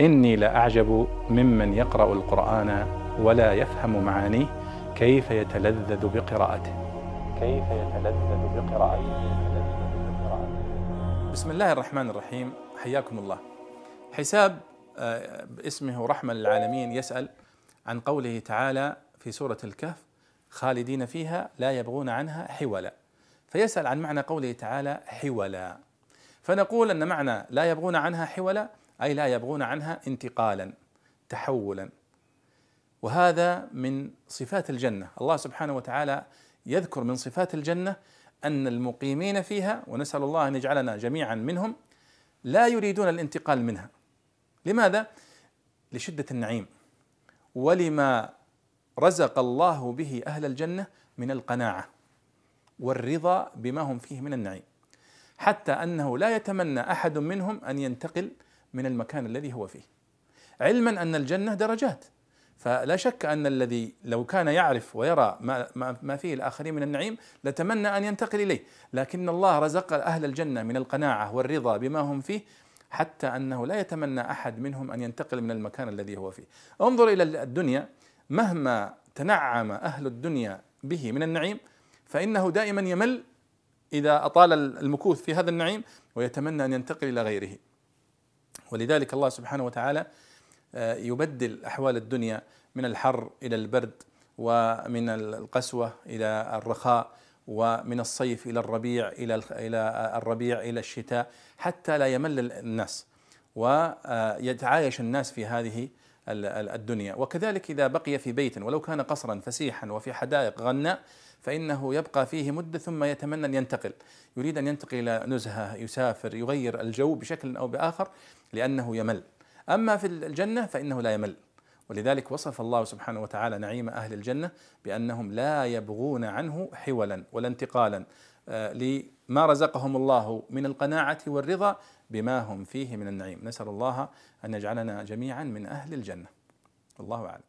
إني لأعجب ممن يقرأ القرآن ولا يفهم معانيه كيف يتلذذ بقراءته. كيف يتلذذ بقراءته. بسم الله الرحمن الرحيم. حياكم الله. حساب آه، اسمه رحمة للعالمين يسأل عن قوله تعالى في سورة الكهف خالدين فيها لا يبغون عنها حولا. فيسأل عن معنى قوله تعالى حولا. فنقول أن معنى لا يبغون عنها حولا أي لا يبغون عنها انتقالا تحولا. وهذا من صفات الجنة. الله سبحانه وتعالى يذكر من صفات الجنة أن المقيمين فيها ونسأل الله أن يجعلنا جميعا منهم لا يريدون الانتقال منها. لماذا؟ لشدة النعيم. ولما رزق الله به أهل الجنة من القناعة والرضا بما هم فيه من النعيم. حتى أنه لا يتمنى أحد منهم أن ينتقل من المكان الذي هو فيه علما أن الجنة درجات فلا شك أن الذي لو كان يعرف ويرى ما, ما فيه الآخرين من النعيم لتمنى أن ينتقل إليه، لكن الله رزق أهل الجنة من القناعة والرضا بما هم فيه حتى أنه لا يتمنى أحد منهم أن ينتقل من المكان الذي هو فيه. انظر إلى الدنيا مهما تنعم أهل الدنيا به من النعيم فإنه دائما يمل إذا أطال المكوث في هذا النعيم ويتمنى أن ينتقل إلى غيره. ولذلك الله سبحانه وتعالى آه، يبدل أحوال الدنيا من الحر إلى البرد ومن القسوة إلى الرخاء ومن الصيف إلى الربيع إلى إلى الربيع إلى الشتاء حتى لا يمل الناس. ويتعايش الناس في هذه الدنيا. وكذلك إذا بقي في بيت ولو كان قصرا فسيحا وفي حدائق غناء فإنه يبقى فيه مدة ثم يتمنى أن ينتقل. يريد أن ينتقل إلى نزهة يسافر يغير الجو بشكل أو بآخر لأنه يمل. أما في الجنة فإنه لا يمل. ولذلك وصف الله سبحانه وتعالى نعيم أهل الجنة بأنهم لا يبغون عنه حولا ولا انتقالا آه، لما رزقهم الله من القناعة والرضا بما هم فيه من النعيم. نسأل الله أن يجعلنا جميعا من أهل الجنة. الله أعلم.